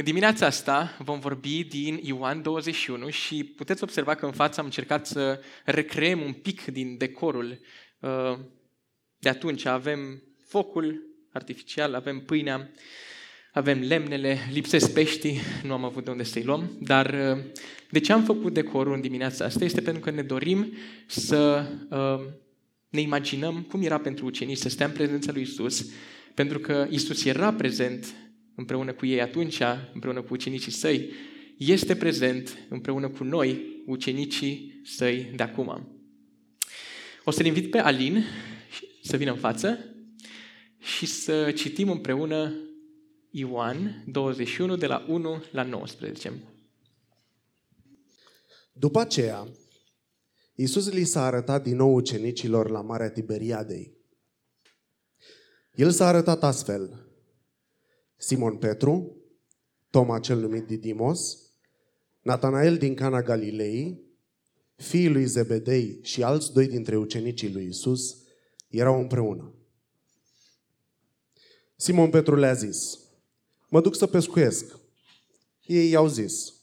În dimineața asta vom vorbi din Ioan 21 și puteți observa că în față am încercat să recreăm un pic din decorul. Uh, de atunci avem focul artificial, avem pâinea, avem lemnele, lipsesc peștii, nu am avut de unde să-i luăm, dar uh, de ce am făcut decorul în dimineața asta este pentru că ne dorim să uh, ne imaginăm cum era pentru ucenici să stea în prezența lui Isus, pentru că Isus era prezent împreună cu ei atunci, împreună cu ucenicii săi, este prezent împreună cu noi, ucenicii săi de acum. O să-l invit pe Alin să vină în față și să citim împreună Ioan 21 de la 1 la 19. După aceea, Iisus li s-a arătat din nou ucenicilor la Marea Tiberiadei. El s-a arătat astfel. Simon Petru, Toma cel numit Didimos, Natanael din Cana Galilei, fiii lui Zebedei și alți doi dintre ucenicii lui Isus erau împreună. Simon Petru le-a zis, mă duc să pescuiesc. Ei i-au zis,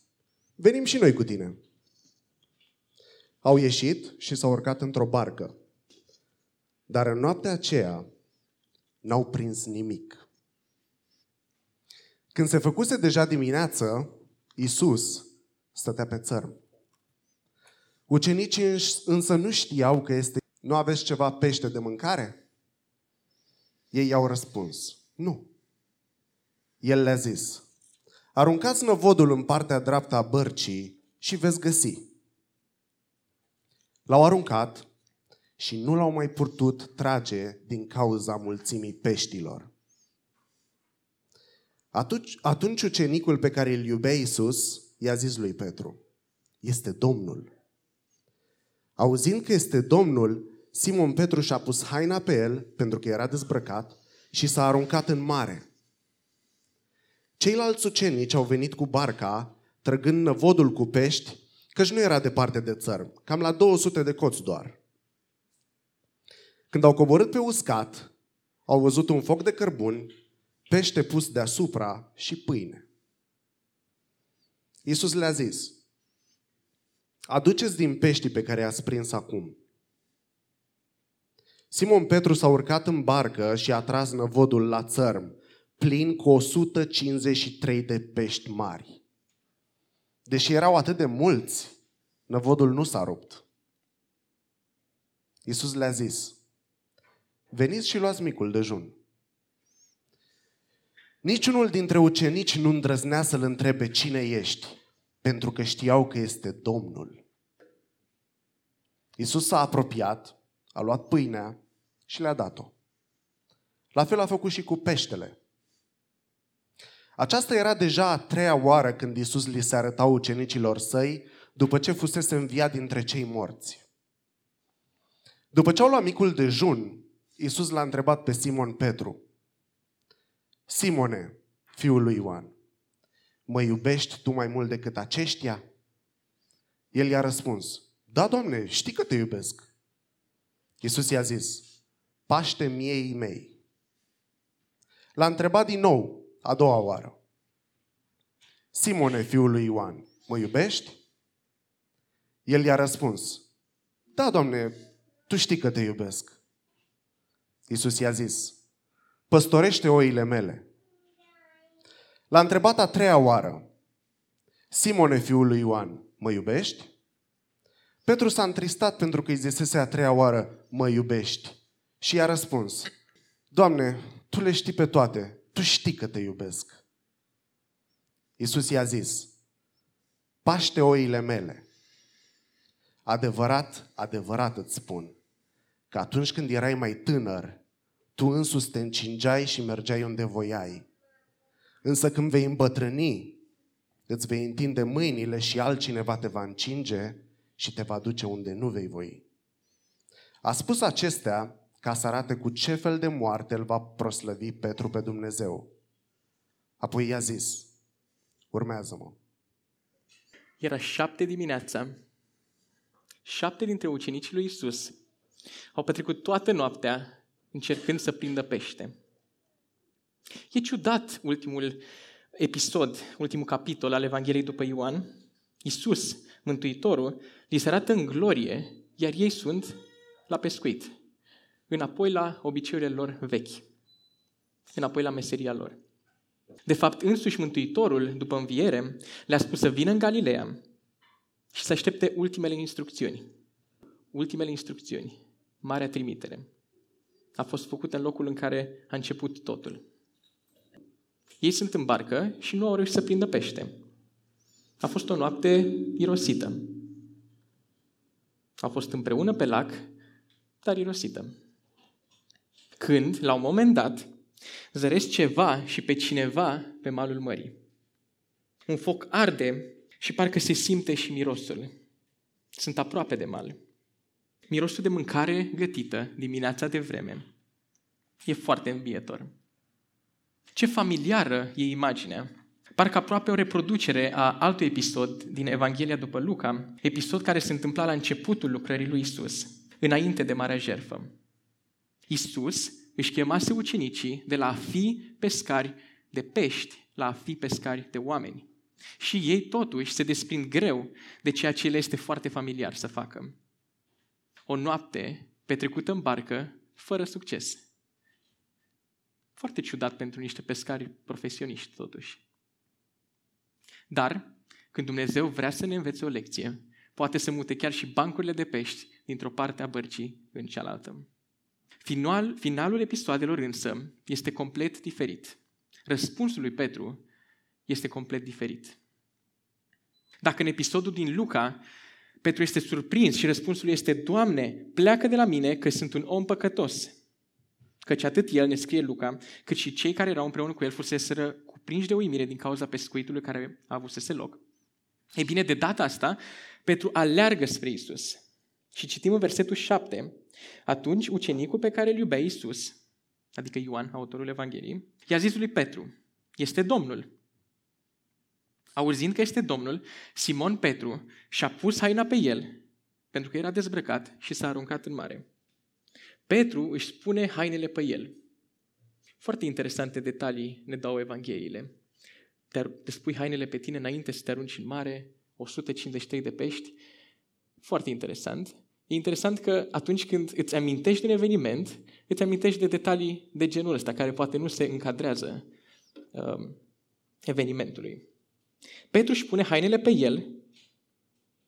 venim și noi cu tine. Au ieșit și s-au urcat într-o barcă. Dar în noaptea aceea n-au prins nimic. Când se făcuse deja dimineață, Isus stătea pe țărm. Ucenicii însă nu știau că este... Nu aveți ceva pește de mâncare? Ei i-au răspuns, nu. El le-a zis, aruncați năvodul în partea dreaptă a bărcii și veți găsi. L-au aruncat și nu l-au mai putut trage din cauza mulțimii peștilor. Atunci, atunci ucenicul pe care îl iubea Iisus i-a zis lui Petru, este Domnul. Auzind că este Domnul, Simon Petru și-a pus haina pe el, pentru că era dezbrăcat, și s-a aruncat în mare. Ceilalți ucenici au venit cu barca, trăgând năvodul cu pești, căci nu era departe de țărm, cam la 200 de coți doar. Când au coborât pe uscat, au văzut un foc de cărbuni, pește pus deasupra și pâine. Iisus le-a zis, aduceți din peștii pe care i-ați prins acum. Simon Petru s-a urcat în barcă și a tras năvodul la țărm, plin cu 153 de pești mari. Deși erau atât de mulți, năvodul nu s-a rupt. Iisus le-a zis, veniți și luați micul dejun. Niciunul dintre ucenici nu îndrăznea să-l întrebe cine ești, pentru că știau că este Domnul. Iisus s-a apropiat, a luat pâinea și le-a dat-o. La fel a făcut și cu peștele. Aceasta era deja a treia oară când Iisus li se arăta ucenicilor săi după ce fusese înviat dintre cei morți. După ce au luat micul dejun, Iisus l-a întrebat pe Simon Petru, Simone, fiul lui Ioan, mă iubești tu mai mult decât aceștia? El i-a răspuns, da, Doamne, știi că te iubesc. Iisus i-a zis, paște miei mei. L-a întrebat din nou, a doua oară. Simone, fiul lui Ioan, mă iubești? El i-a răspuns, da, Doamne, Tu știi că te iubesc. Iisus i-a zis, păstorește oile mele. L-a întrebat a treia oară, Simone, fiul lui Ioan, mă iubești? Petru s-a întristat pentru că îi zisese a treia oară, mă iubești. Și i-a răspuns, Doamne, Tu le știi pe toate, Tu știi că te iubesc. Iisus i-a zis, paște oile mele. Adevărat, adevărat îți spun că atunci când erai mai tânăr, tu însuți te încingeai și mergeai unde voiai. Însă când vei îmbătrâni, îți vei întinde mâinile și altcineva te va încinge și te va duce unde nu vei voi. A spus acestea ca să arate cu ce fel de moarte îl va proslăvi Petru pe Dumnezeu. Apoi i-a zis, urmează-mă. Era șapte dimineața șapte dintre ucenicii lui Isus au petrecut toată noaptea încercând să prindă pește. E ciudat ultimul episod, ultimul capitol al Evangheliei după Ioan, Iisus, Mântuitorul, li se arată în glorie, iar ei sunt la pescuit, înapoi la obiceiurile lor vechi, înapoi la meseria lor. De fapt, însuși Mântuitorul, după înviere, le-a spus să vină în Galileea și să aștepte ultimele instrucțiuni. Ultimele instrucțiuni, marea trimitere, a fost făcută în locul în care a început totul. Ei sunt în barcă și nu au reușit să prindă pește. A fost o noapte irosită. Au fost împreună pe lac, dar irosită. Când, la un moment dat, zăresc ceva și pe cineva pe malul mării. Un foc arde și parcă se simte și mirosul. Sunt aproape de mal. Mirosul de mâncare gătită dimineața de vreme. E foarte învietor. Ce familiară e imaginea. Parcă aproape o reproducere a altui episod din Evanghelia după Luca, episod care se întâmpla la începutul lucrării lui Isus, înainte de Marea Jerfă. Isus își chemase ucenicii de la a fi pescari de pești la a fi pescari de oameni. Și ei totuși se desprind greu de ceea ce le este foarte familiar să facă. O noapte petrecută în barcă, fără succes. Foarte ciudat pentru niște pescari profesioniști, totuși. Dar, când Dumnezeu vrea să ne învețe o lecție, poate să mute chiar și bancurile de pești dintr-o parte a bărcii în cealaltă. Final, finalul episoadelor însă este complet diferit. Răspunsul lui Petru este complet diferit. Dacă în episodul din Luca Petru este surprins și răspunsul este Doamne, pleacă de la mine că sunt un om păcătos. Căci atât el, ne scrie Luca, cât și cei care erau împreună cu el fuseseră cuprinși de uimire din cauza pescuitului care a avusese loc. Ei bine, de data asta, Petru aleargă spre Isus. Și citim în versetul 7. Atunci ucenicul pe care îl iubea Isus, adică Ioan, autorul Evangheliei, i-a zis lui Petru, este Domnul. Auzind că este Domnul, Simon Petru și-a pus haina pe el, pentru că era dezbrăcat și s-a aruncat în mare. Petru își spune hainele pe el. Foarte interesante detalii ne dau Evangheliile. Te spui hainele pe tine înainte să te arunci în mare, 153 de pești. Foarte interesant. E interesant că atunci când îți amintești de un eveniment, îți amintești de detalii de genul ăsta, care poate nu se încadrează um, evenimentului. Petru își pune hainele pe el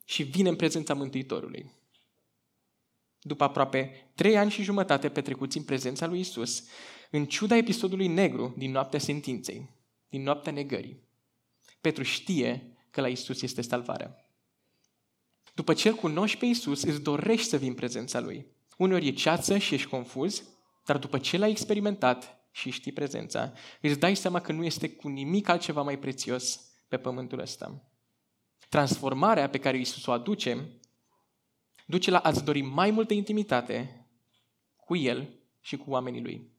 și vine în prezența Mântuitorului. După aproape trei ani și jumătate petrecuți în prezența lui Isus, în ciuda episodului negru din noaptea sentinței, din noaptea negării, Petru știe că la Isus este salvarea. După ce îl cunoști pe Isus, îți dorești să vii în prezența Lui. Uneori e ceață și ești confuz, dar după ce l-ai experimentat și știi prezența, îți dai seama că nu este cu nimic altceva mai prețios pe pământul ăsta. Transformarea pe care Isus o aduce duce la a-ți dori mai multă intimitate cu El și cu oamenii Lui.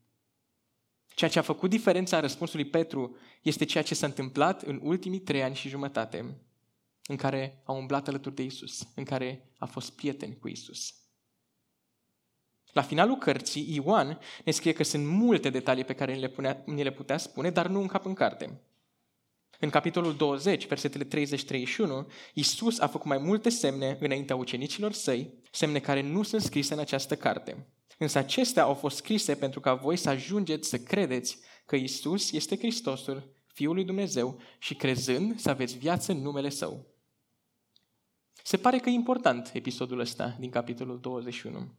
Ceea ce a făcut diferența în răspunsul lui Petru este ceea ce s-a întâmplat în ultimii trei ani și jumătate, în care a umblat alături de Isus, în care a fost prieten cu Isus. La finalul cărții, Ioan ne scrie că sunt multe detalii pe care ni le, punea, ni le putea spune, dar nu în cap în carte. În capitolul 20, versetele 30-31, Iisus a făcut mai multe semne înaintea ucenicilor săi, semne care nu sunt scrise în această carte. Însă acestea au fost scrise pentru ca voi să ajungeți să credeți că Isus este Hristosul, Fiul lui Dumnezeu și crezând să aveți viață în numele Său. Se pare că e important episodul ăsta din capitolul 21.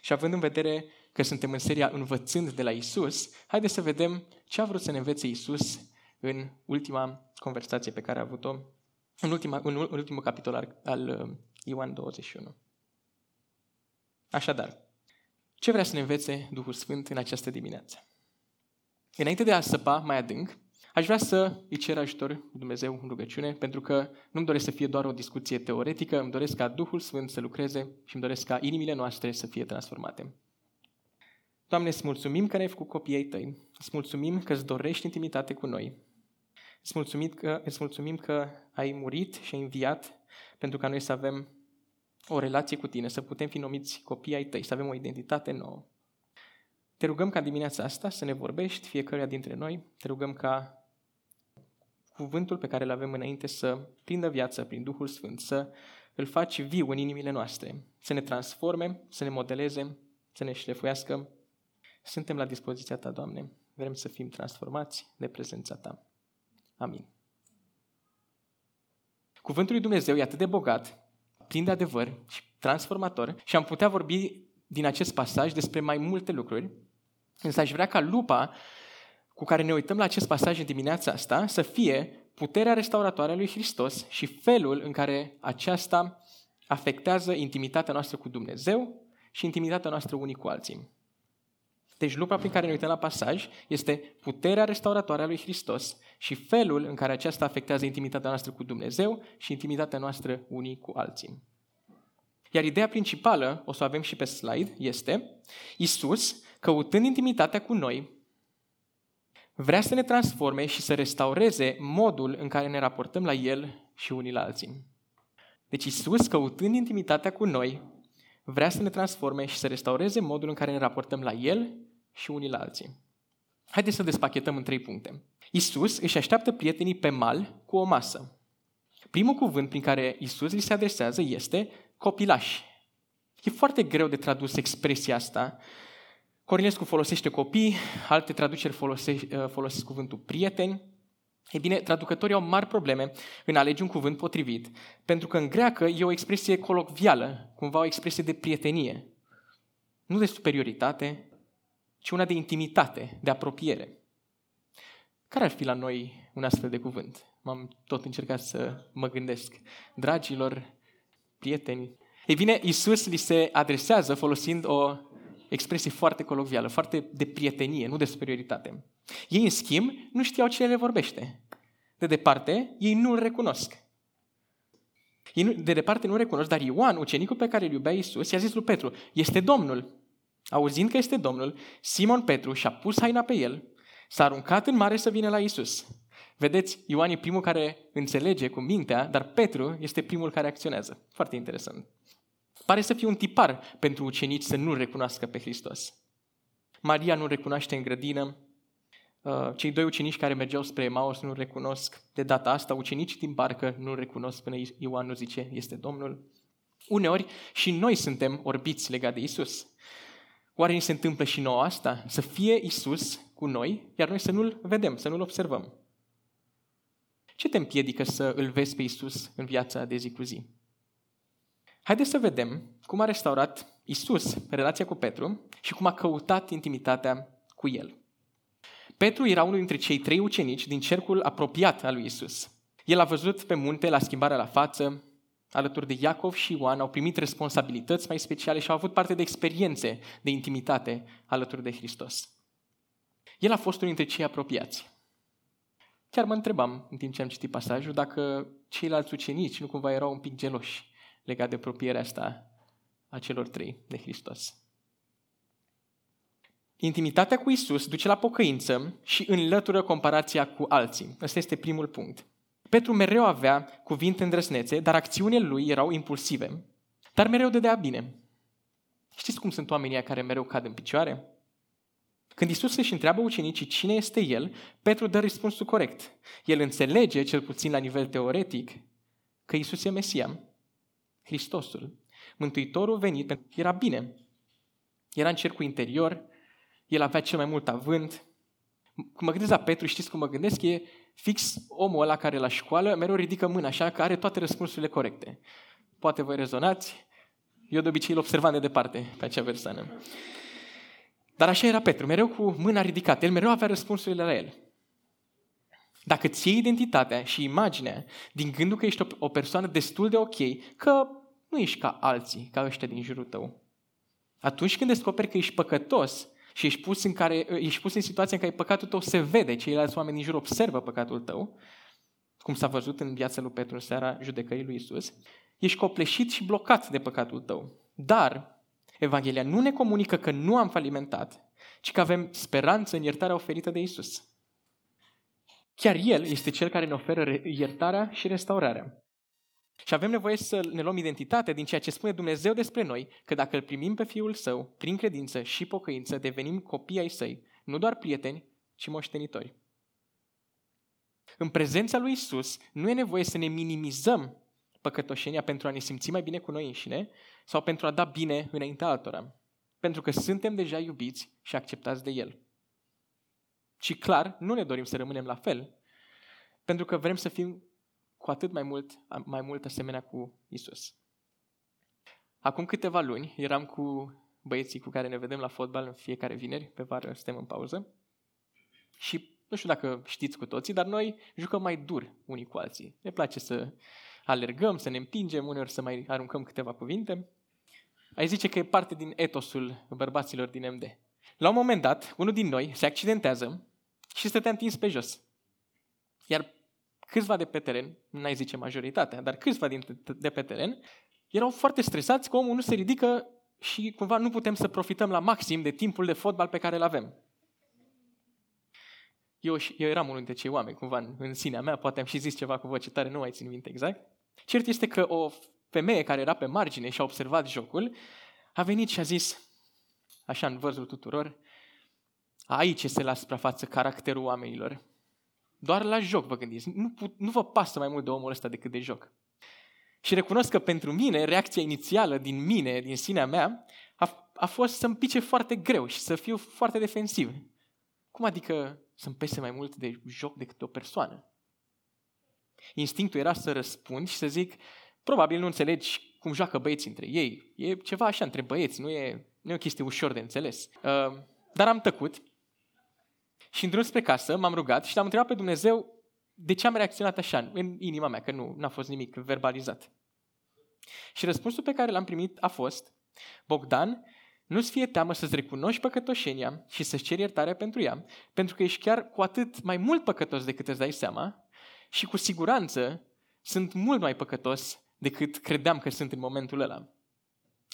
Și având în vedere că suntem în seria Învățând de la Isus, haideți să vedem ce a vrut să ne învețe Isus în ultima conversație pe care a avut-o, în, ultima, în ultimul capitol al, al uh, Ioan 21. Așadar, ce vrea să ne învețe Duhul Sfânt în această dimineață? Înainte de a săpa mai adânc, aș vrea să îi cer ajutor Dumnezeu în rugăciune, pentru că nu-mi doresc să fie doar o discuție teoretică, îmi doresc ca Duhul Sfânt să lucreze și îmi doresc ca inimile noastre să fie transformate. Doamne, îți mulțumim că ne-ai făcut copiii ai tăi. Îți mulțumim că îți dorești intimitate cu noi. Îți mulțumim că, îți mulțumim că ai murit și ai înviat pentru ca noi să avem o relație cu tine, să putem fi numiți copii ai tăi, să avem o identitate nouă. te rugăm ca dimineața asta să ne vorbești fiecăruia dintre noi. Te rugăm ca cuvântul pe care îl avem înainte să prindă viață prin Duhul Sfânt, să îl faci viu în inimile noastre, să ne transforme, să ne modeleze, să ne șlefuiască. Suntem la dispoziția Ta, Doamne. Vrem să fim transformați de prezența Ta. Amin. Cuvântul lui Dumnezeu e atât de bogat, plin de adevăr și transformator și am putea vorbi din acest pasaj despre mai multe lucruri, însă aș vrea ca lupa cu care ne uităm la acest pasaj în dimineața asta să fie puterea restauratoare a lui Hristos și felul în care aceasta afectează intimitatea noastră cu Dumnezeu și intimitatea noastră unii cu alții. Deci lupa prin care ne uităm la pasaj este puterea restauratoare a lui Hristos și felul în care aceasta afectează intimitatea noastră cu Dumnezeu și intimitatea noastră unii cu alții. Iar ideea principală, o să o avem și pe slide, este Isus, căutând intimitatea cu noi, vrea să ne transforme și să restaureze modul în care ne raportăm la El și unii la alții. Deci Isus, căutând intimitatea cu noi, vrea să ne transforme și să restaureze modul în care ne raportăm la El și unii la alții. Haideți să despachetăm în trei puncte. Isus își așteaptă prietenii pe mal cu o masă. Primul cuvânt prin care Isus li se adresează este copilași. E foarte greu de tradus expresia asta. Cornelescu folosește copii, alte traduceri folosesc, uh, folosesc cuvântul prieteni. Ei bine, traducătorii au mari probleme în a alege un cuvânt potrivit, pentru că în greacă e o expresie colocvială, cumva o expresie de prietenie. Nu de superioritate, ci una de intimitate, de apropiere. Care ar fi la noi un astfel de cuvânt? M-am tot încercat să mă gândesc. Dragilor, prieteni. Ei bine, Isus li se adresează folosind o expresie foarte colocvială, foarte de prietenie, nu de superioritate. Ei, în schimb, nu știau cine le vorbește. De departe, ei nu îl recunosc. Ei de departe nu recunosc, dar Ioan, ucenicul pe care îl iubea Isus, i-a zis lui Petru, este Domnul. Auzind că este Domnul, Simon Petru și-a pus haina pe el, s-a aruncat în mare să vină la Isus. Vedeți, Ioan e primul care înțelege cu mintea, dar Petru este primul care acționează. Foarte interesant. Pare să fie un tipar pentru ucenici să nu recunoască pe Hristos. Maria nu recunoaște în grădină, uh, cei doi ucenici care mergeau spre Emaus nu recunosc. De data asta, ucenicii din barcă nu recunosc până Ioan nu zice, este Domnul. Uneori și noi suntem orbiți legat de Isus. Oare ni se întâmplă și nouă asta? Să fie Isus cu noi, iar noi să nu-L vedem, să nu-L observăm. Ce te împiedică să îl vezi pe Isus în viața de zi cu zi? Haideți să vedem cum a restaurat Isus relația cu Petru și cum a căutat intimitatea cu el. Petru era unul dintre cei trei ucenici din cercul apropiat al lui Isus. El a văzut pe munte la schimbarea la față, alături de Iacov și Ioan, au primit responsabilități mai speciale și au avut parte de experiențe de intimitate alături de Hristos. El a fost unul dintre cei apropiați. Chiar mă întrebam, în timp ce am citit pasajul, dacă ceilalți ucenici nu cumva erau un pic geloși legat de apropierea asta a celor trei de Hristos. Intimitatea cu Isus duce la pocăință și înlătură comparația cu alții. Ăsta este primul punct. Petru mereu avea cuvinte îndrăsnețe, dar acțiunile lui erau impulsive. Dar mereu dădea bine. Știți cum sunt oamenii care mereu cad în picioare? Când Isus își întreabă ucenicii cine este El, Petru dă răspunsul corect. El înțelege, cel puțin la nivel teoretic, că Isus e Mesia, Hristosul. Mântuitorul venit era bine. Era în cercul interior, el avea cel mai mult avânt. Când mă gândesc la Petru, știți cum mă gândesc? E fix omul ăla care la școală mereu ridică mâna, așa că are toate răspunsurile corecte. Poate voi rezonați, eu de obicei îl observam de departe pe acea persoană. Dar așa era Petru, mereu cu mâna ridicată. El mereu avea răspunsurile la el. Dacă ți iei identitatea și imaginea din gândul că ești o, o persoană destul de ok, că nu ești ca alții, ca ăștia din jurul tău, atunci când descoperi că ești păcătos și ești pus în, care, ești pus în situația în care păcatul tău se vede, ceilalți oameni din jur observă păcatul tău, cum s-a văzut în viața lui Petru în seara judecării lui Isus, ești copleșit și blocat de păcatul tău. Dar Evanghelia nu ne comunică că nu am falimentat, ci că avem speranță în iertarea oferită de Isus. Chiar El este Cel care ne oferă iertarea și restaurarea. Și avem nevoie să ne luăm identitate din ceea ce spune Dumnezeu despre noi, că dacă îl primim pe Fiul Său, prin credință și pocăință, devenim copii ai Săi, nu doar prieteni, ci moștenitori. În prezența lui Isus nu e nevoie să ne minimizăm păcătoșenia pentru a ne simți mai bine cu noi înșine sau pentru a da bine înaintea altora. Pentru că suntem deja iubiți și acceptați de El. Și clar, nu ne dorim să rămânem la fel, pentru că vrem să fim cu atât mai mult, mai mult asemenea cu Isus. Acum câteva luni eram cu băieții cu care ne vedem la fotbal în fiecare vineri, pe vară suntem în pauză. Și nu știu dacă știți cu toții, dar noi jucăm mai dur unii cu alții. Ne place să alergăm, să ne împingem, uneori să mai aruncăm câteva cuvinte. Ai zice că e parte din etosul bărbaților din MD. La un moment dat, unul din noi se accidentează și stătea întins pe jos. Iar câțiva de pe teren, n-ai zice majoritatea, dar câțiva de pe teren, erau foarte stresați că omul nu se ridică și cumva nu putem să profităm la maxim de timpul de fotbal pe care îl avem. Eu, eu eram unul dintre cei oameni, cumva în, în sinea mea, poate am și zis ceva cu voce tare, nu mai țin minte exact. Cert este că o femeie care era pe margine și a observat jocul, a venit și a zis, așa în văzul tuturor, aici este la suprafață caracterul oamenilor. Doar la joc vă gândiți. Nu, put, nu vă pasă mai mult de omul ăsta decât de joc. Și recunosc că pentru mine, reacția inițială din mine, din sinea mea, a, a fost să-mi pice foarte greu și să fiu foarte defensiv. Cum adică să-mi pese mai mult de joc decât de o persoană? Instinctul era să răspund și să zic, probabil nu înțelegi cum joacă băieții între ei. E ceva așa între băieți, nu e, nu e o chestie ușor de înțeles. Uh, dar am tăcut și în drum spre casă m-am rugat și l-am întrebat pe Dumnezeu de ce am reacționat așa în inima mea, că nu a fost nimic verbalizat. Și răspunsul pe care l-am primit a fost, Bogdan, nu-ți fie teamă să-ți recunoști păcătoșenia și să-ți ceri iertare pentru ea, pentru că ești chiar cu atât mai mult păcătos decât îți dai seama și cu siguranță sunt mult mai păcătos decât credeam că sunt în momentul ăla.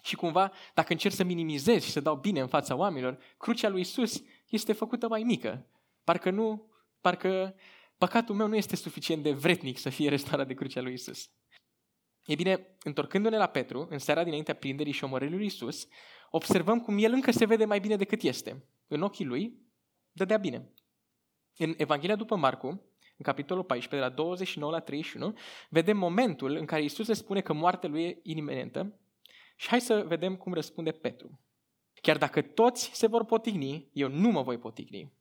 Și cumva, dacă încerc să minimizez și să dau bine în fața oamenilor, crucea lui Isus este făcută mai mică. Parcă nu, parcă păcatul meu nu este suficient de vretnic să fie restaurat de crucea lui Isus. E bine, întorcându-ne la Petru, în seara dinaintea prinderii și omorârii lui Isus, observăm cum el încă se vede mai bine decât este. În ochii lui, dădea bine. În Evanghelia după Marcu, în capitolul 14, de la 29 la 31, vedem momentul în care Isus le spune că moartea lui e iminentă și hai să vedem cum răspunde Petru. Chiar dacă toți se vor potigni, eu nu mă voi potigni.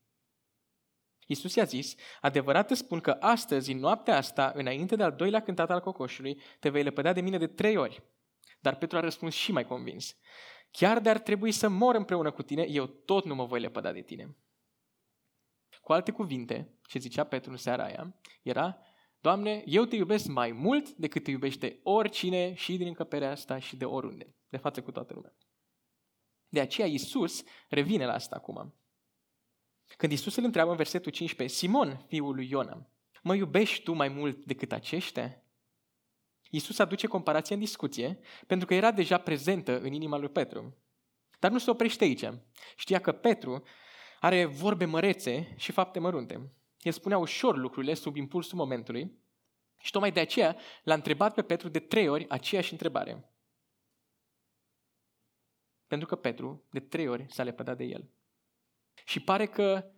Iisus i-a zis, adevărat îți spun că astăzi, în noaptea asta, înainte de al doilea cântat al cocoșului, te vei lepăda de mine de trei ori. Dar Petru a răspuns și mai convins. Chiar de ar trebui să mor împreună cu tine, eu tot nu mă voi lepăda de tine. Cu alte cuvinte, ce zicea Petru în seara aia, era, Doamne, eu te iubesc mai mult decât te iubește oricine și din încăperea asta și de oriunde, de față cu toată lumea. De aceea Iisus revine la asta acum. Când Iisus îl întreabă în versetul 15, Simon, fiul lui Iona, mă iubești tu mai mult decât aceștia? Iisus aduce comparația în discuție pentru că era deja prezentă în inima lui Petru. Dar nu se oprește aici. Știa că Petru are vorbe mărețe și fapte mărunte. El spunea ușor lucrurile sub impulsul momentului și tocmai de aceea l-a întrebat pe Petru de trei ori aceeași întrebare. Pentru că Petru de trei ori s-a lepădat de el. Și pare că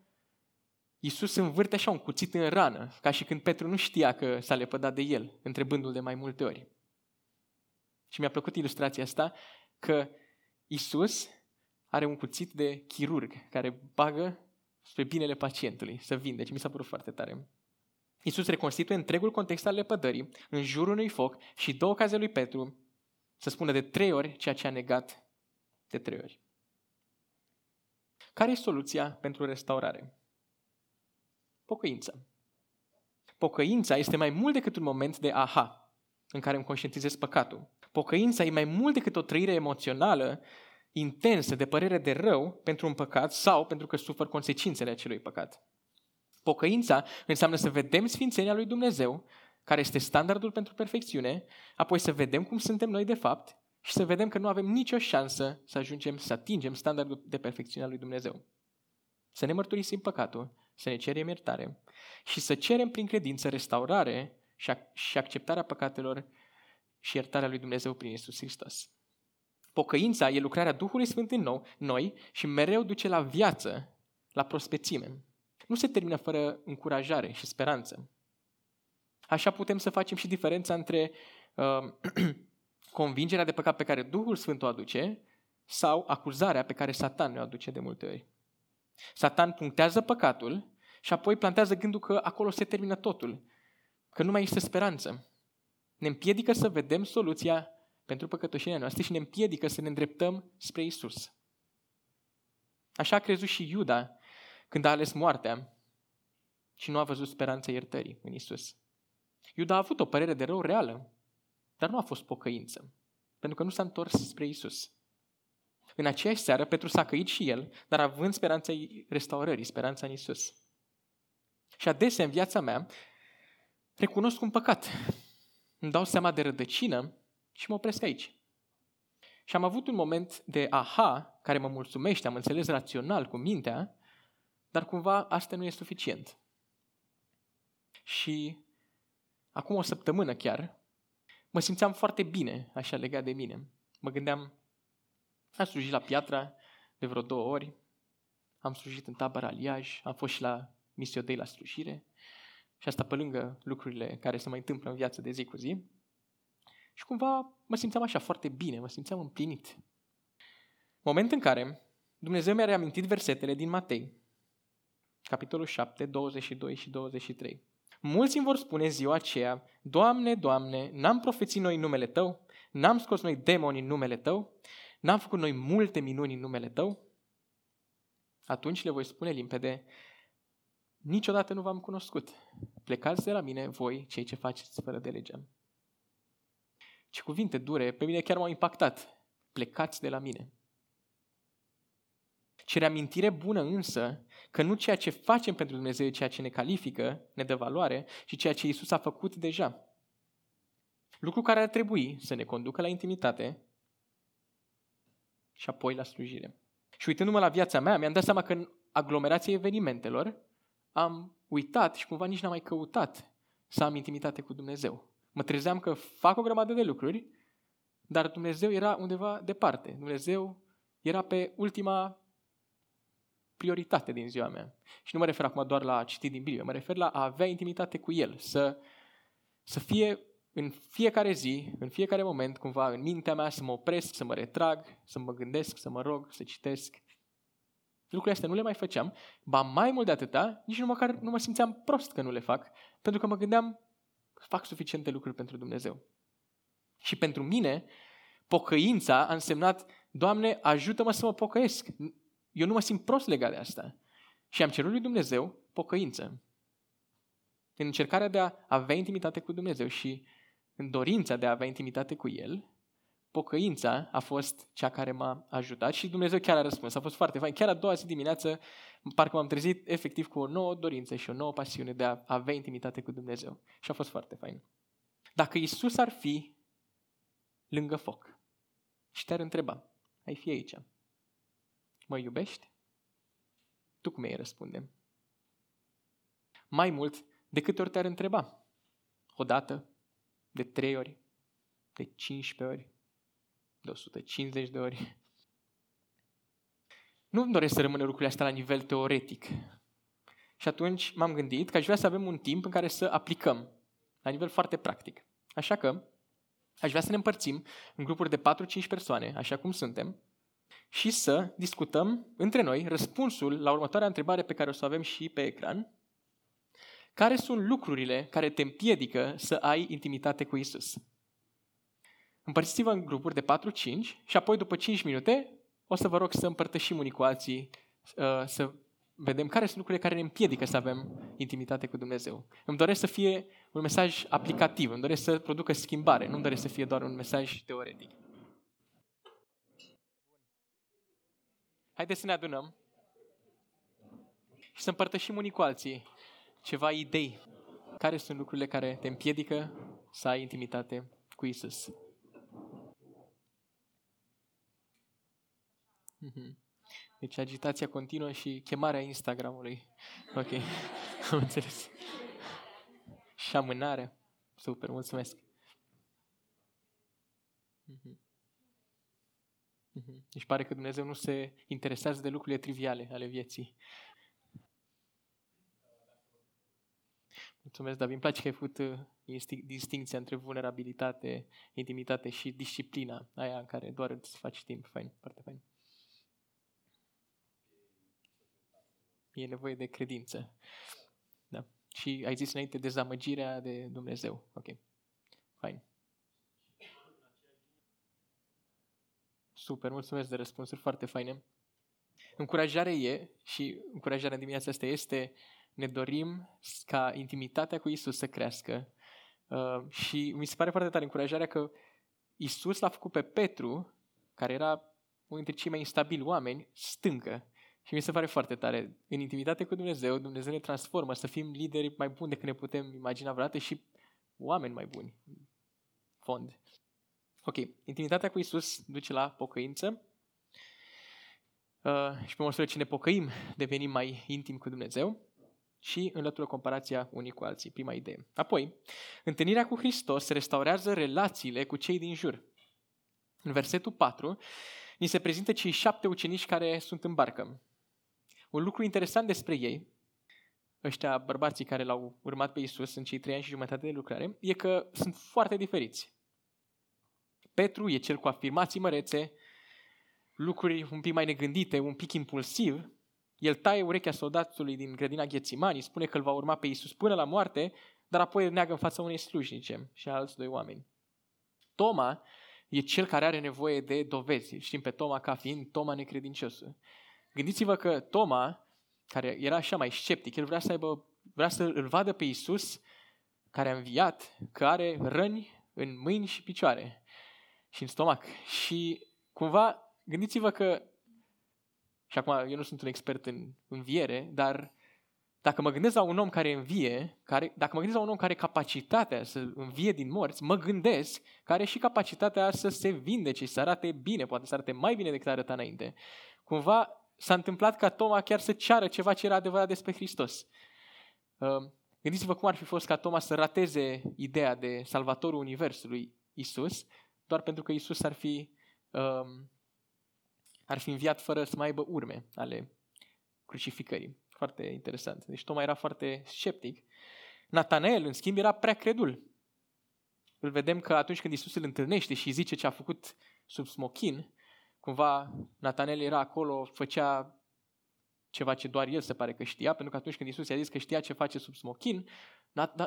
Iisus învârte așa un cuțit în rană, ca și când Petru nu știa că s-a lepădat de el, întrebându-l de mai multe ori. Și mi-a plăcut ilustrația asta, că Iisus are un cuțit de chirurg care bagă spre binele pacientului, să vindece. Mi s-a părut foarte tare. Iisus reconstituie întregul context al lepădării în jurul unui foc și două caze lui Petru să spună de trei ori ceea ce a negat de trei ori. Care e soluția pentru restaurare? Pocăință. Pocăința este mai mult decât un moment de aha, în care îmi conștientizez păcatul. Pocăința e mai mult decât o trăire emoțională intensă de părere de rău pentru un păcat sau pentru că sufăr consecințele acelui păcat. Pocăința înseamnă să vedem sfințenia lui Dumnezeu, care este standardul pentru perfecțiune, apoi să vedem cum suntem noi de fapt și să vedem că nu avem nicio șansă să ajungem să atingem standardul de perfecțiune al lui Dumnezeu. Să ne mărturisim păcatul, să ne cerem iertare și să cerem prin credință restaurare și acceptarea păcatelor și iertarea lui Dumnezeu prin Isus Hristos. Pocăința e lucrarea Duhului Sfânt în nou, noi și mereu duce la viață, la prospețime. Nu se termină fără încurajare și speranță. Așa putem să facem și diferența între uh, convingerea de păcat pe care Duhul Sfânt o aduce sau acuzarea pe care Satan ne-o aduce de multe ori. Satan punctează păcatul și apoi plantează gândul că acolo se termină totul, că nu mai este speranță. Ne împiedică să vedem soluția pentru păcătoșenia noastră și ne împiedică să ne îndreptăm spre Isus. Așa a crezut și Iuda când a ales moartea și nu a văzut speranța iertării în Isus. Iuda a avut o părere de rău reală, dar nu a fost pocăință, pentru că nu s-a întors spre Isus. În aceeași seară, Petru s-a căit și el, dar având speranța restaurării, speranța în Isus. Și adesea în viața mea recunosc un păcat. Îmi dau seama de rădăcină și mă opresc aici. Și am avut un moment de aha, care mă mulțumește, am înțeles rațional cu mintea, dar cumva asta nu e suficient. Și acum o săptămână chiar, mă simțeam foarte bine așa legat de mine. Mă gândeam, am slujit la Piatra de vreo două ori, am slujit în tabăra Aliaj, am fost și la Missio Dei la slujire și asta pe lângă lucrurile care se mai întâmplă în viață de zi cu zi. Și cumva mă simțeam așa foarte bine, mă simțeam împlinit. Moment în care Dumnezeu mi-a reamintit versetele din Matei, capitolul 7, 22 și 23. Mulți îmi vor spune ziua aceea, Doamne, Doamne, n-am profețit noi în numele Tău? N-am scos noi demoni în numele Tău? N-am făcut noi multe minuni în numele Tău? Atunci le voi spune limpede, niciodată nu v-am cunoscut. Plecați de la mine, voi, cei ce faceți fără de legea. Ce cuvinte dure, pe mine chiar m-au impactat. Plecați de la mine. Ce reamintire bună însă că nu ceea ce facem pentru Dumnezeu e ceea ce ne califică, ne dă valoare, ci ceea ce Isus a făcut deja. Lucru care ar trebui să ne conducă la intimitate și apoi la slujire. Și uitându-mă la viața mea, mi-am dat seama că în aglomerația evenimentelor am uitat și cumva nici n-am mai căutat să am intimitate cu Dumnezeu. Mă trezeam că fac o grămadă de lucruri, dar Dumnezeu era undeva departe. Dumnezeu era pe ultima prioritate din ziua mea. Și nu mă refer acum doar la a citi din Biblie, mă refer la a avea intimitate cu El, să, să fie în fiecare zi, în fiecare moment, cumva, în mintea mea, să mă opresc, să mă retrag, să mă gândesc, să mă rog, să citesc. Lucrurile astea nu le mai făceam, ba mai mult de atâta, nici nu măcar nu mă simțeam prost că nu le fac, pentru că mă gândeam, fac suficiente lucruri pentru Dumnezeu. Și pentru mine, pocăința a însemnat, Doamne, ajută-mă să mă pocăiesc. Eu nu mă simt prost legat de asta. Și am cerut lui Dumnezeu pocăință. În încercarea de a avea intimitate cu Dumnezeu și în dorința de a avea intimitate cu El, pocăința a fost cea care m-a ajutat și Dumnezeu chiar a răspuns. A fost foarte fain. Chiar a doua zi dimineață, parcă m-am trezit efectiv cu o nouă dorință și o nouă pasiune de a avea intimitate cu Dumnezeu. Și a fost foarte fain. Dacă Isus ar fi lângă foc și te-ar întreba, ai fi aici, mă iubești? Tu cum ei răspunde? Mai mult, de câte ori te-ar întreba? O dată? De trei ori? De 15 ori? De 150 de ori? Nu îmi doresc să rămână lucrurile astea la nivel teoretic. Și atunci m-am gândit că aș vrea să avem un timp în care să aplicăm, la nivel foarte practic. Așa că aș vrea să ne împărțim în grupuri de 4-5 persoane, așa cum suntem, și să discutăm între noi răspunsul la următoarea întrebare pe care o să o avem și pe ecran. Care sunt lucrurile care te împiedică să ai intimitate cu Isus? Împărțiți-vă în grupuri de 4-5 și apoi după 5 minute o să vă rog să împărtășim unii cu alții, uh, să vedem care sunt lucrurile care ne împiedică să avem intimitate cu Dumnezeu. Îmi doresc să fie un mesaj aplicativ, îmi doresc să producă schimbare, nu îmi doresc să fie doar un mesaj teoretic. Haideți să ne adunăm și să împărtășim unii cu alții ceva idei. Care sunt lucrurile care te împiedică să ai intimitate cu Isus? Mhm. Deci agitația continuă și chemarea Instagramului. Ok, am înțeles. Și amânarea. Super, mulțumesc. Mhm. Mhm. Deci pare că Dumnezeu nu se interesează de lucrurile triviale ale vieții. Mulțumesc, dar îmi place că ai făcut uh, distinția între vulnerabilitate, intimitate și disciplina, aia în care doar îți faci timp. Fain, foarte fain. E nevoie de credință. Da. Și ai zis înainte dezamăgirea de Dumnezeu. Ok. Fain. Super, mulțumesc de răspunsuri foarte faine. Încurajare e, și încurajarea dimineața asta este, ne dorim ca intimitatea cu Isus să crească. Uh, și mi se pare foarte tare încurajarea că Isus l-a făcut pe Petru, care era unul dintre cei mai instabili oameni, stâncă. Și mi se pare foarte tare. În intimitate cu Dumnezeu, Dumnezeu ne transformă să fim lideri mai buni decât ne putem imagina vreodată și oameni mai buni. Fond. Ok, intimitatea cu Isus duce la pocăință uh, și pe măsură ce ne pocăim, devenim mai intim cu Dumnezeu și înlătură comparația unii cu alții, prima idee. Apoi, întâlnirea cu Hristos restaurează relațiile cu cei din jur. În versetul 4, ni se prezintă cei șapte ucenici care sunt în barcă. Un lucru interesant despre ei, ăștia bărbații care l-au urmat pe Isus în cei trei ani și jumătate de lucrare, e că sunt foarte diferiți. Petru e cel cu afirmații mărețe, lucruri un pic mai negândite, un pic impulsiv. El taie urechea soldatului din grădina Ghețimani, spune că îl va urma pe Isus până la moarte, dar apoi îl neagă în fața unei slujnice și a alți doi oameni. Toma e cel care are nevoie de dovezi. Știm pe Toma ca fiind Toma necredinciosul. Gândiți-vă că Toma, care era așa mai sceptic, el vrea să aibă, vrea să îl vadă pe Isus, care a înviat, că are răni în mâini și picioare și în stomac. Și cumva, gândiți-vă că, și acum eu nu sunt un expert în înviere, dar dacă mă gândesc la un om care învie, care, dacă mă gândesc la un om care are capacitatea să învie din morți, mă gândesc că are și capacitatea să se vindece și să arate bine, poate să arate mai bine decât arăta înainte. Cumva s-a întâmplat ca Toma chiar să ceară ceva ce era adevărat despre Hristos. Uh, gândiți-vă cum ar fi fost ca Toma să rateze ideea de salvatorul Universului, Isus, doar pentru că Isus ar fi, um, ar fi înviat fără să mai aibă urme ale crucificării. Foarte interesant. Deci Toma era foarte sceptic. Natanael, în schimb, era prea credul. Îl vedem că atunci când Isus îl întâlnește și zice ce a făcut sub smochin, cumva Natanael era acolo, făcea ceva ce doar el se pare că știa, pentru că atunci când Isus i-a zis că știa ce face sub smochin,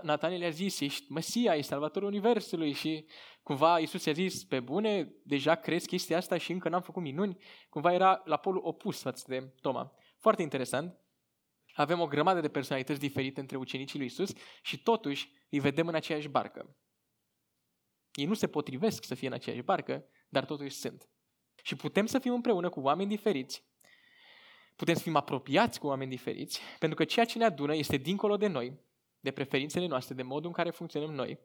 Nataniel i-a zis, ești Mesia, ești salvatorul Universului și cumva Isus i-a zis, pe bune, deja crezi chestia asta și încă n-am făcut minuni. Cumva era la polul opus față de Toma. Foarte interesant. Avem o grămadă de personalități diferite între ucenicii lui Isus și totuși îi vedem în aceeași barcă. Ei nu se potrivesc să fie în aceeași barcă, dar totuși sunt. Și putem să fim împreună cu oameni diferiți, putem să fim apropiați cu oameni diferiți, pentru că ceea ce ne adună este dincolo de noi, de preferințele noastre, de modul în care funcționăm noi.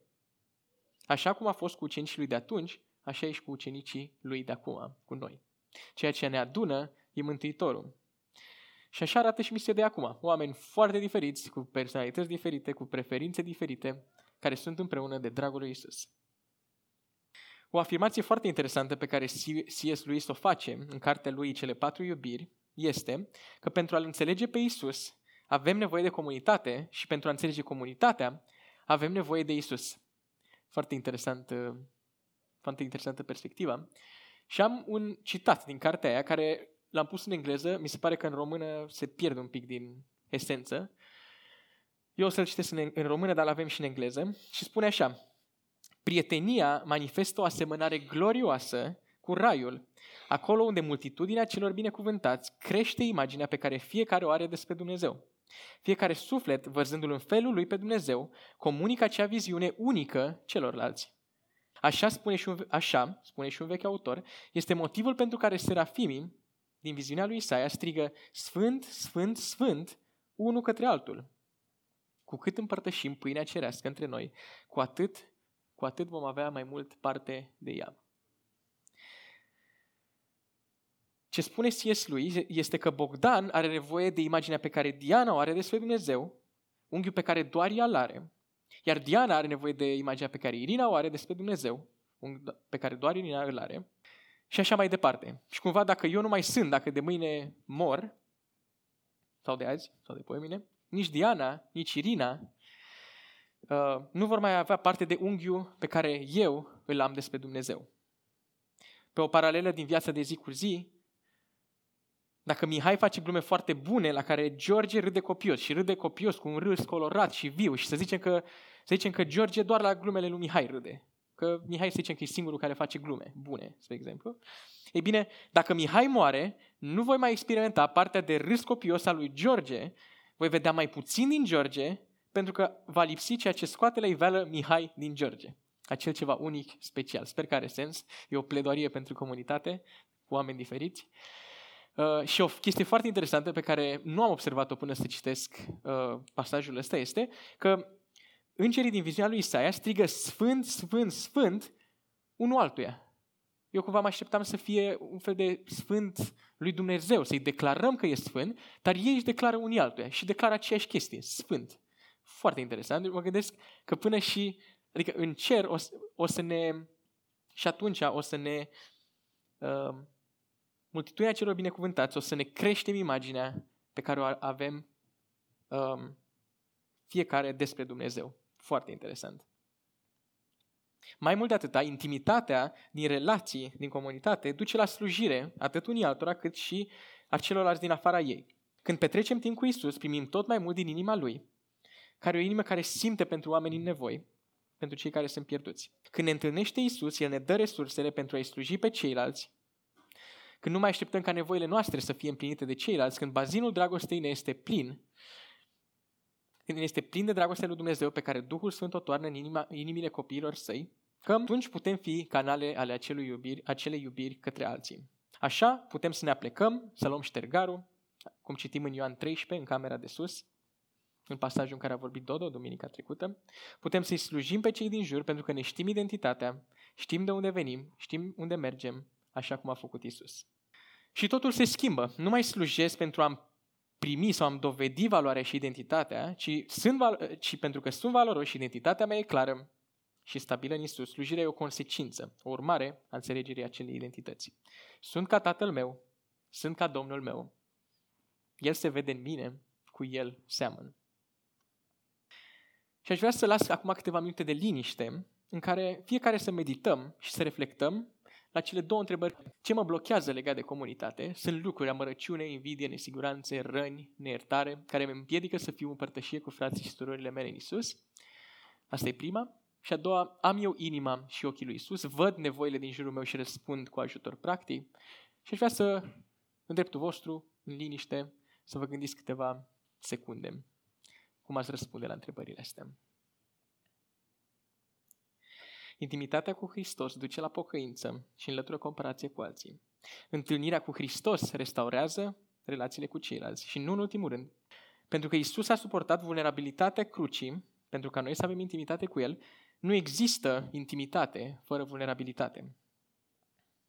Așa cum a fost cu ucenicii lui de atunci, așa e și cu ucenicii lui de acum, cu noi. Ceea ce ne adună e Mântuitorul. Și așa arată și misia de acum. Oameni foarte diferiți, cu personalități diferite, cu preferințe diferite, care sunt împreună de dragul lui Isus. O afirmație foarte interesantă pe care C.S. Lewis o face în cartea lui Cele patru iubiri este că pentru a-L înțelege pe Isus, avem nevoie de comunitate și pentru a înțelege comunitatea, avem nevoie de Isus. Foarte interesant, uh, foarte interesantă perspectiva. Și am un citat din cartea aia care l-am pus în engleză, mi se pare că în română se pierde un pic din esență. Eu o să-l citesc în, în română, dar l-avem și în engleză. Și spune așa, prietenia manifestă o asemănare glorioasă cu raiul, acolo unde multitudinea celor binecuvântați crește imaginea pe care fiecare o are despre Dumnezeu. Fiecare suflet, văzându-l în felul lui pe Dumnezeu, comunică acea viziune unică celorlalți. Așa spune și un, așa, spune și un vechi autor, este motivul pentru care serafimii din viziunea lui Isaia strigă Sfânt, Sfânt, Sfânt, unul către altul. Cu cât împărtășim pâinea cerească între noi, cu atât, cu atât vom avea mai mult parte de ea. Ce spune C.S. lui este că Bogdan are nevoie de imaginea pe care Diana o are despre Dumnezeu, unghiul pe care doar ea îl are, iar Diana are nevoie de imaginea pe care Irina o are despre Dumnezeu, pe care doar Irina îl are, și așa mai departe. Și cumva dacă eu nu mai sunt, dacă de mâine mor, sau de azi, sau de poimine, nici Diana, nici Irina uh, nu vor mai avea parte de unghiul pe care eu îl am despre Dumnezeu. Pe o paralelă din viața de zi cu zi, dacă Mihai face glume foarte bune la care George râde copios și râde copios cu un râs colorat și viu și să zicem că, să zicem că George doar la glumele lui Mihai râde. Că Mihai să zicem că e singurul care face glume bune, spre exemplu. Ei bine, dacă Mihai moare, nu voi mai experimenta partea de râs copios al lui George, voi vedea mai puțin din George, pentru că va lipsi ceea ce scoate la iveală Mihai din George. Acel ceva unic, special. Sper că are sens. E o pledoarie pentru comunitate, cu oameni diferiți. Uh, și o chestie foarte interesantă pe care nu am observat-o până să citesc uh, pasajul ăsta este că îngerii din viziunea lui Isaia strigă Sfânt, Sfânt, Sfânt unul altuia. Eu cumva mă așteptam să fie un fel de sfânt lui Dumnezeu, să-i declarăm că e sfânt, dar ei își declară unii altuia și declară aceeași chestie, sfânt. Foarte interesant. Mă gândesc că până și, adică în cer o, o să ne, și atunci o să ne, uh, multitudinea celor binecuvântați, o să ne creștem imaginea pe care o avem um, fiecare despre Dumnezeu. Foarte interesant. Mai mult de atâta, intimitatea din relații, din comunitate, duce la slujire atât unii altora cât și a celorlalți din afara ei. Când petrecem timp cu Isus, primim tot mai mult din inima Lui, care e o inimă care simte pentru oamenii în nevoi, pentru cei care sunt pierduți. Când ne întâlnește Isus, El ne dă resursele pentru a-i sluji pe ceilalți, când nu mai așteptăm ca nevoile noastre să fie împlinite de ceilalți, când bazinul dragostei ne este plin, când este plin de dragostea lui Dumnezeu pe care Duhul Sfânt o toarnă în inima, inimile copiilor săi, că atunci putem fi canale ale acelei iubiri, acelei iubiri către alții. Așa putem să ne aplecăm, să luăm ștergarul, cum citim în Ioan 13, în camera de sus, în pasajul în care a vorbit Dodo duminica trecută. Putem să-i slujim pe cei din jur pentru că ne știm identitatea, știm de unde venim, știm unde mergem, așa cum a făcut Isus. Și totul se schimbă. Nu mai slujesc pentru a primi sau am dovedi valoarea și identitatea, ci, sunt ci pentru că sunt valoros și identitatea mea e clară și stabilă în Isus, slujirea e o consecință, o urmare a înțelegerii acelei identități. Sunt ca Tatăl meu, sunt ca Domnul meu. El se vede în mine, cu El seamăn. Și aș vrea să las acum câteva minute de liniște în care fiecare să medităm și să reflectăm la cele două întrebări. Ce mă blochează legat de comunitate? Sunt lucruri, amărăciune, invidie, nesiguranțe, răni, neiertare, care mă împiedică să fiu împărtășie cu frații și surorile mele în Isus. Asta e prima. Și a doua, am eu inima și ochii lui Isus, văd nevoile din jurul meu și răspund cu ajutor practic. Și aș vrea să, în dreptul vostru, în liniște, să vă gândiți câteva secunde cum ați răspunde la întrebările astea. Intimitatea cu Hristos duce la pocăință și înlătură comparație cu alții. Întâlnirea cu Hristos restaurează relațiile cu ceilalți. Și nu în ultimul rând, pentru că Isus a suportat vulnerabilitatea crucii, pentru ca noi să avem intimitate cu El, nu există intimitate fără vulnerabilitate.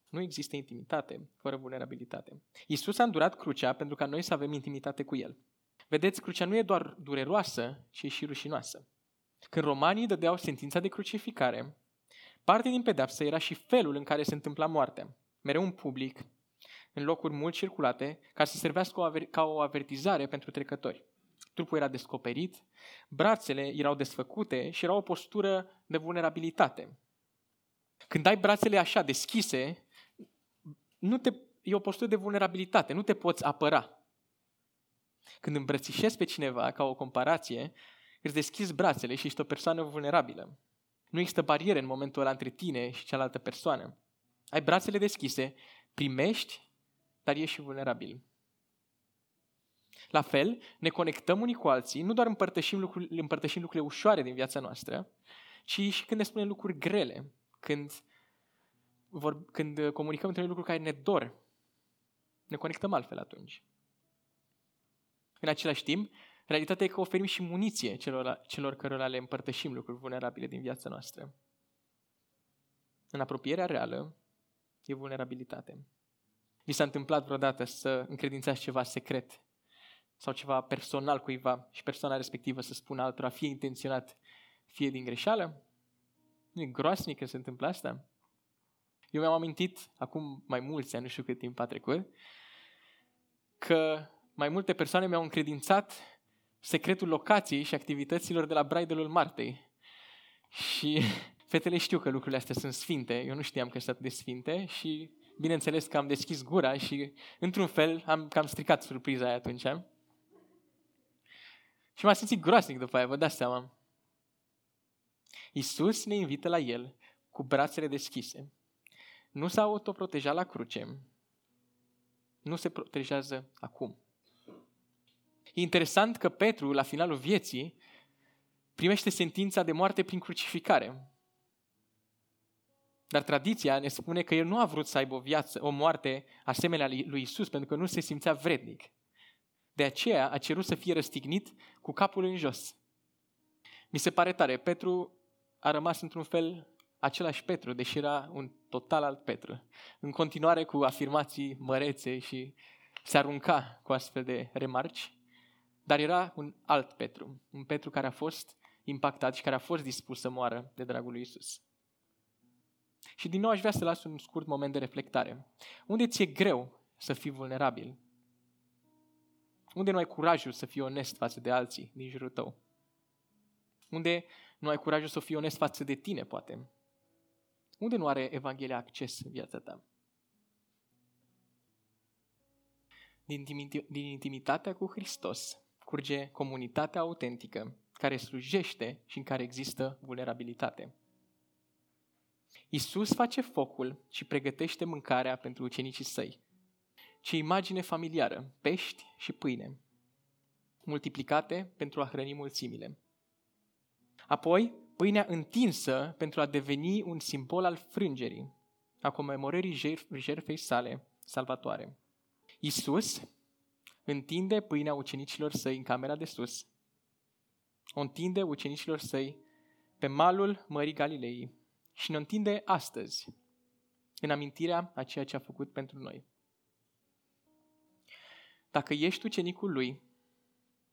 Nu există intimitate fără vulnerabilitate. Isus a îndurat crucea pentru ca noi să avem intimitate cu El. Vedeți, crucea nu e doar dureroasă, ci e și rușinoasă. Când romanii dădeau sentința de crucificare, Parte din pedepsă era și felul în care se întâmpla moartea. Mereu în public, în locuri mult circulate, ca să servească ca o avertizare pentru trecători. Trupul era descoperit, brațele erau desfăcute și era o postură de vulnerabilitate. Când ai brațele așa deschise, nu te, e o postură de vulnerabilitate, nu te poți apăra. Când îmbrățișezi pe cineva, ca o comparație, îți deschizi brațele și ești o persoană vulnerabilă. Nu există bariere în momentul ăla între tine și cealaltă persoană. Ai brațele deschise, primești, dar ești și vulnerabil. La fel, ne conectăm unii cu alții, nu doar împărtășim, lucruri, împărtășim lucrurile ușoare din viața noastră, ci și când ne spunem lucruri grele, când, vor, când comunicăm între noi lucruri care ne dor, ne conectăm altfel atunci. În același timp, Realitatea e că oferim și muniție celor, celor cărora le împărtășim lucruri vulnerabile din viața noastră. În apropierea reală e vulnerabilitate. Vi s-a întâmplat vreodată să încredințați ceva secret sau ceva personal cuiva și persoana respectivă să spună altora, fie intenționat, fie din greșeală? Nu e groasnic că se întâmplă asta? Eu mi-am amintit, acum mai mulți ani, nu știu cât timp a trecut, că mai multe persoane mi-au încredințat secretul locației și activităților de la Bridalul Martei. Și fetele știu că lucrurile astea sunt sfinte, eu nu știam că sunt atât de sfinte și bineînțeles că am deschis gura și într-un fel am cam stricat surpriza aia atunci. Și m-am simțit groasnic după aia, vă dați seama. Iisus ne invită la El cu brațele deschise. Nu s-a autoprotejat la cruce. Nu se protejează acum. E interesant că Petru, la finalul vieții, primește sentința de moarte prin crucificare. Dar tradiția ne spune că el nu a vrut să aibă o viață, o moarte asemenea lui Isus, pentru că nu se simțea vrednic. De aceea a cerut să fie răstignit cu capul în jos. Mi se pare tare, Petru a rămas într-un fel același Petru, deși era un total alt Petru. În continuare cu afirmații mărețe și se arunca cu astfel de remarci, dar era un alt Petru, un Petru care a fost impactat și care a fost dispus să moară de dragul lui Isus. Și din nou aș vrea să las un scurt moment de reflectare. Unde ți-e greu să fii vulnerabil? Unde nu ai curajul să fii onest față de alții din jurul tău? Unde nu ai curajul să fii onest față de tine, poate? Unde nu are Evanghelia acces în viața ta? Din, din intimitatea cu Hristos curge comunitatea autentică care slujește și în care există vulnerabilitate. Isus face focul și pregătește mâncarea pentru ucenicii săi. Ce imagine familiară, pești și pâine, multiplicate pentru a hrăni mulțimile. Apoi, pâinea întinsă pentru a deveni un simbol al frângerii, a comemorării jertfei sale salvatoare. Isus întinde pâinea ucenicilor săi în camera de sus, o întinde ucenicilor săi pe malul Mării Galilei și ne întinde astăzi în amintirea a ceea ce a făcut pentru noi. Dacă ești ucenicul lui,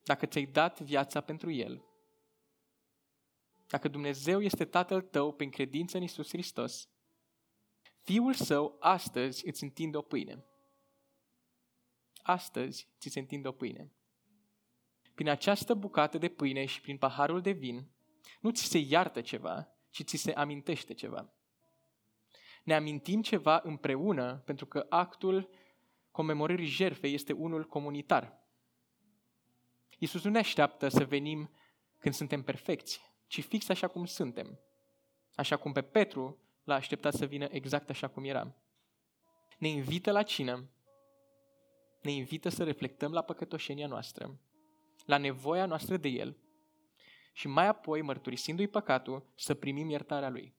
dacă ți-ai dat viața pentru el, dacă Dumnezeu este Tatăl tău prin credință în Isus Hristos, Fiul Său astăzi îți întinde o pâine. Astăzi ți se întinde o pâine. Prin această bucată de pâine și prin paharul de vin, nu ți se iartă ceva, ci ți se amintește ceva. Ne amintim ceva împreună pentru că actul comemorării jertfei este unul comunitar. Iisus nu ne așteaptă să venim când suntem perfecți, ci fix așa cum suntem. Așa cum pe Petru l-a așteptat să vină exact așa cum era. Ne invită la cină, ne invită să reflectăm la păcătoșenia noastră, la nevoia noastră de El și mai apoi, mărturisindu-i păcatul, să primim iertarea Lui.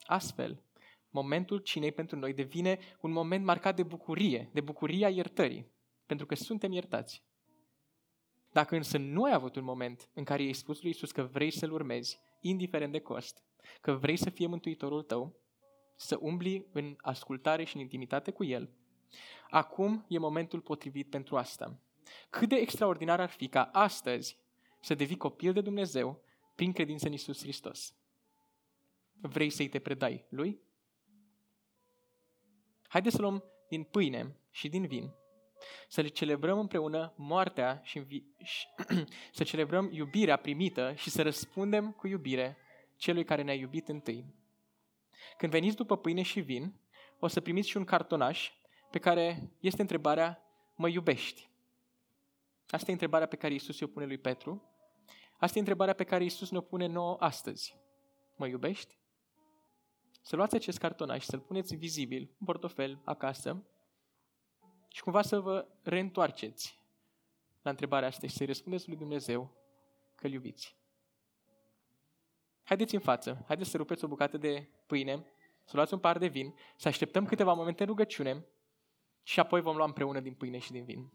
Astfel, momentul cinei pentru noi devine un moment marcat de bucurie, de bucuria iertării, pentru că suntem iertați. Dacă însă nu ai avut un moment în care i-ai spus lui Isus că vrei să-L urmezi, indiferent de cost, că vrei să fie mântuitorul tău, să umbli în ascultare și în intimitate cu El, acum e momentul potrivit pentru asta. Cât de extraordinar ar fi ca astăzi să devii copil de Dumnezeu prin credință în Isus Hristos. Vrei să-i te predai lui? Haideți să luăm din pâine și din vin, să le celebrăm împreună moartea și, învi- și să celebrăm iubirea primită și să răspundem cu iubire celui care ne-a iubit întâi. Când veniți după pâine și vin, o să primiți și un cartonaș pe care este întrebarea, mă iubești? Asta e întrebarea pe care Isus o pune lui Petru. Asta e întrebarea pe care Isus ne-o pune nouă astăzi. Mă iubești? Să luați acest cartonaș și să-l puneți vizibil în portofel acasă și cumva să vă reîntoarceți la întrebarea asta și să-i răspundeți lui Dumnezeu că-L iubiți. Haideți în față, haideți să rupeți o bucată de pâine, să luați un par de vin, să așteptăm câteva momente în rugăciune și apoi vom lua împreună din pâine și din vin.